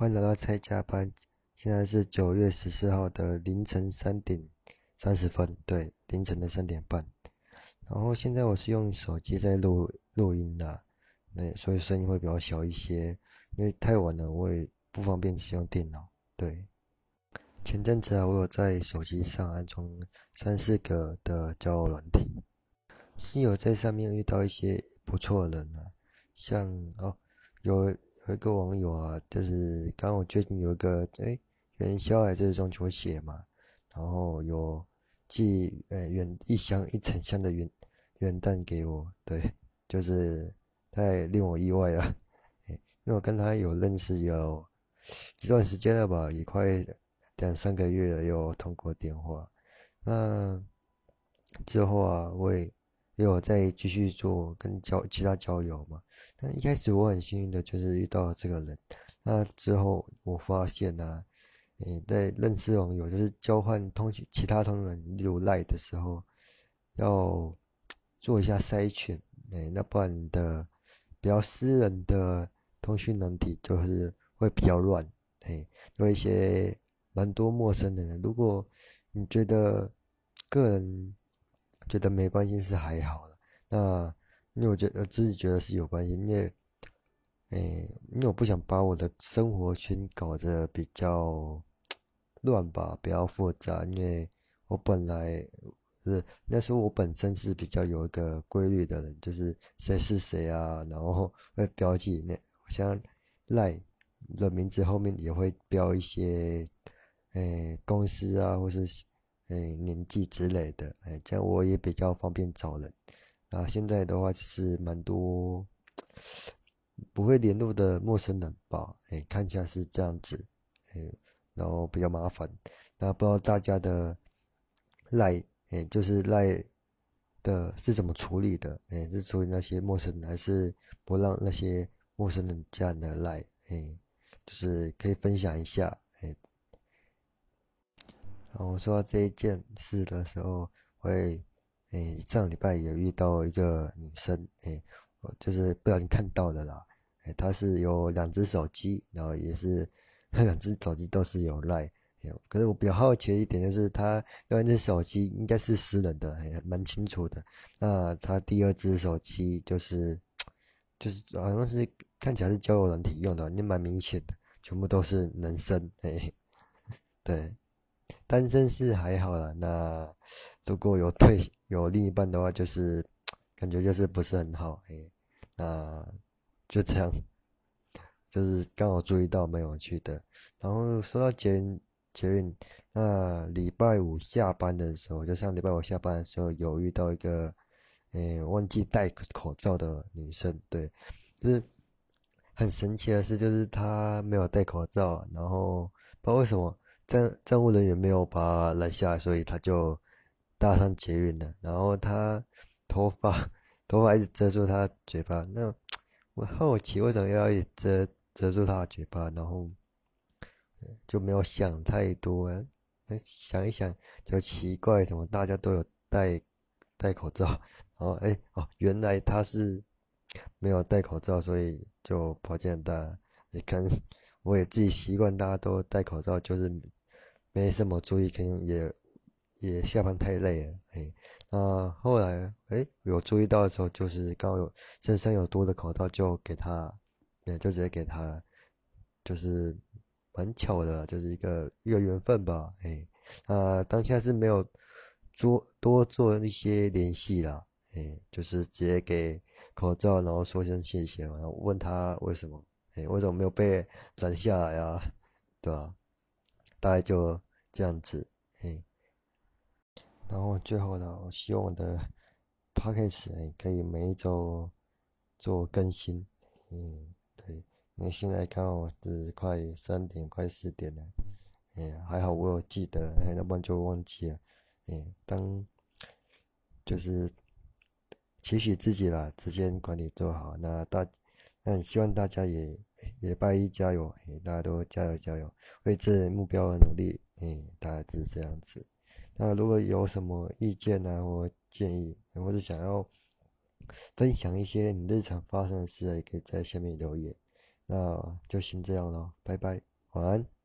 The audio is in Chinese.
欢迎来到蔡加班。现在是九月十四号的凌晨三点三十分，对，凌晨的三点半。然后现在我是用手机在录录音的，那所以声音会比较小一些，因为太晚了，我也不方便使用电脑。对，前阵子啊，我有在手机上安装三四个的交友软体，是有在上面遇到一些不错的人啊，像哦有。有一个网友啊，就是刚我最近有一个哎元宵哎，就是中秋节嘛，然后有寄呃元一箱一整箱的元元旦给我，对，就是太令我意外了，哎，因为我跟他有认识有一段时间了吧，也快两三个月了，有通过电话，那之后啊，我也。有在继续做跟交其他交友嘛，但一开始我很幸运的就是遇到这个人，那之后我发现呢、啊，诶，在认识网友就是交换通讯其他通讯例如赖的时候，要做一下筛选，诶，那不然的比较私人的通讯软体就是会比较乱，诶，有一些蛮多陌生的人，如果你觉得个人。觉得没关系是还好的，那因为我觉得自己觉得是有关系，因为，诶，因为我不想把我的生活圈搞得比较乱吧，比较复杂，因为我本来是那时候我本身是比较有一个规律的人，就是谁是谁啊，然后会标记那像赖的名字后面也会标一些，诶，公司啊，或是。哎，年纪之类的，哎，这样我也比较方便找人。啊，现在的话就是蛮多不会联络的陌生人吧，哎，看一下是这样子，哎，然后比较麻烦。那不知道大家的赖，哎，就是赖的是怎么处理的？哎，是处理那些陌生人，还是不让那些陌生人加你的赖？哎，就是可以分享一下。哎然后我说到这一件事的时候，会，诶，上礼拜有遇到一个女生，诶，我就是不小心看到的啦，诶，她是有两只手机，然后也是 两只手机都是有赖，诶，可是我比较好奇一点就是，她另一只手机应该是私人的，诶，蛮清楚的。那她第二只手机就是，就是好像是看起来是交友软体用的，也蛮明显的，全部都是男生，诶，对。单身是还好啦，那如果有对 有另一半的话，就是 感觉就是不是很好，哎、欸，那就这样，就是刚好注意到蛮有趣的。然后说到捷捷运，那礼拜五下班的时候，就像礼拜五下班的时候，有遇到一个，诶、忘记戴口罩的女生，对，就是很神奇的是，就是她没有戴口罩，然后不知道为什么。站站务人员没有把他拦下，所以他就搭上捷运了。然后他头发 头发一直遮住他嘴巴，那我好奇为什么要一遮遮住他的嘴巴，然后就没有想太多。想一想就奇怪，怎么大家都有戴戴口罩，然后哎哦，原来他是没有戴口罩，所以就跑进来。你看，我也自己习惯，大家都戴口罩，就是。没什么注意，可能也也下班太累了，哎，那后来哎有注意到的时候，就是刚好有身上有多的口罩，就给他，对，就直接给他，就是蛮巧的，就是一个一个缘分吧，哎，那当下是没有做多做一些联系啦，哎，就是直接给口罩，然后说声谢谢，然后问他为什么，哎，为什么没有被拦下来啊，对吧？大概就这样子，嘿。然后最后呢，我希望我的 podcast 可以每一周做更新，嗯，对，因为现在刚好是快三点，快四点了，嗯，还好我有记得，要不然就忘记了，嗯，当就是期许自己啦，时间管理做好，那大。那希望大家也也拜一加油，大家都加油加油，为这目标而努力，嗯，大概是这样子。那如果有什么意见呢、或建议，或者想要分享一些你日常发生的事，也可以在下面留言。那就先这样了，拜拜。晚安。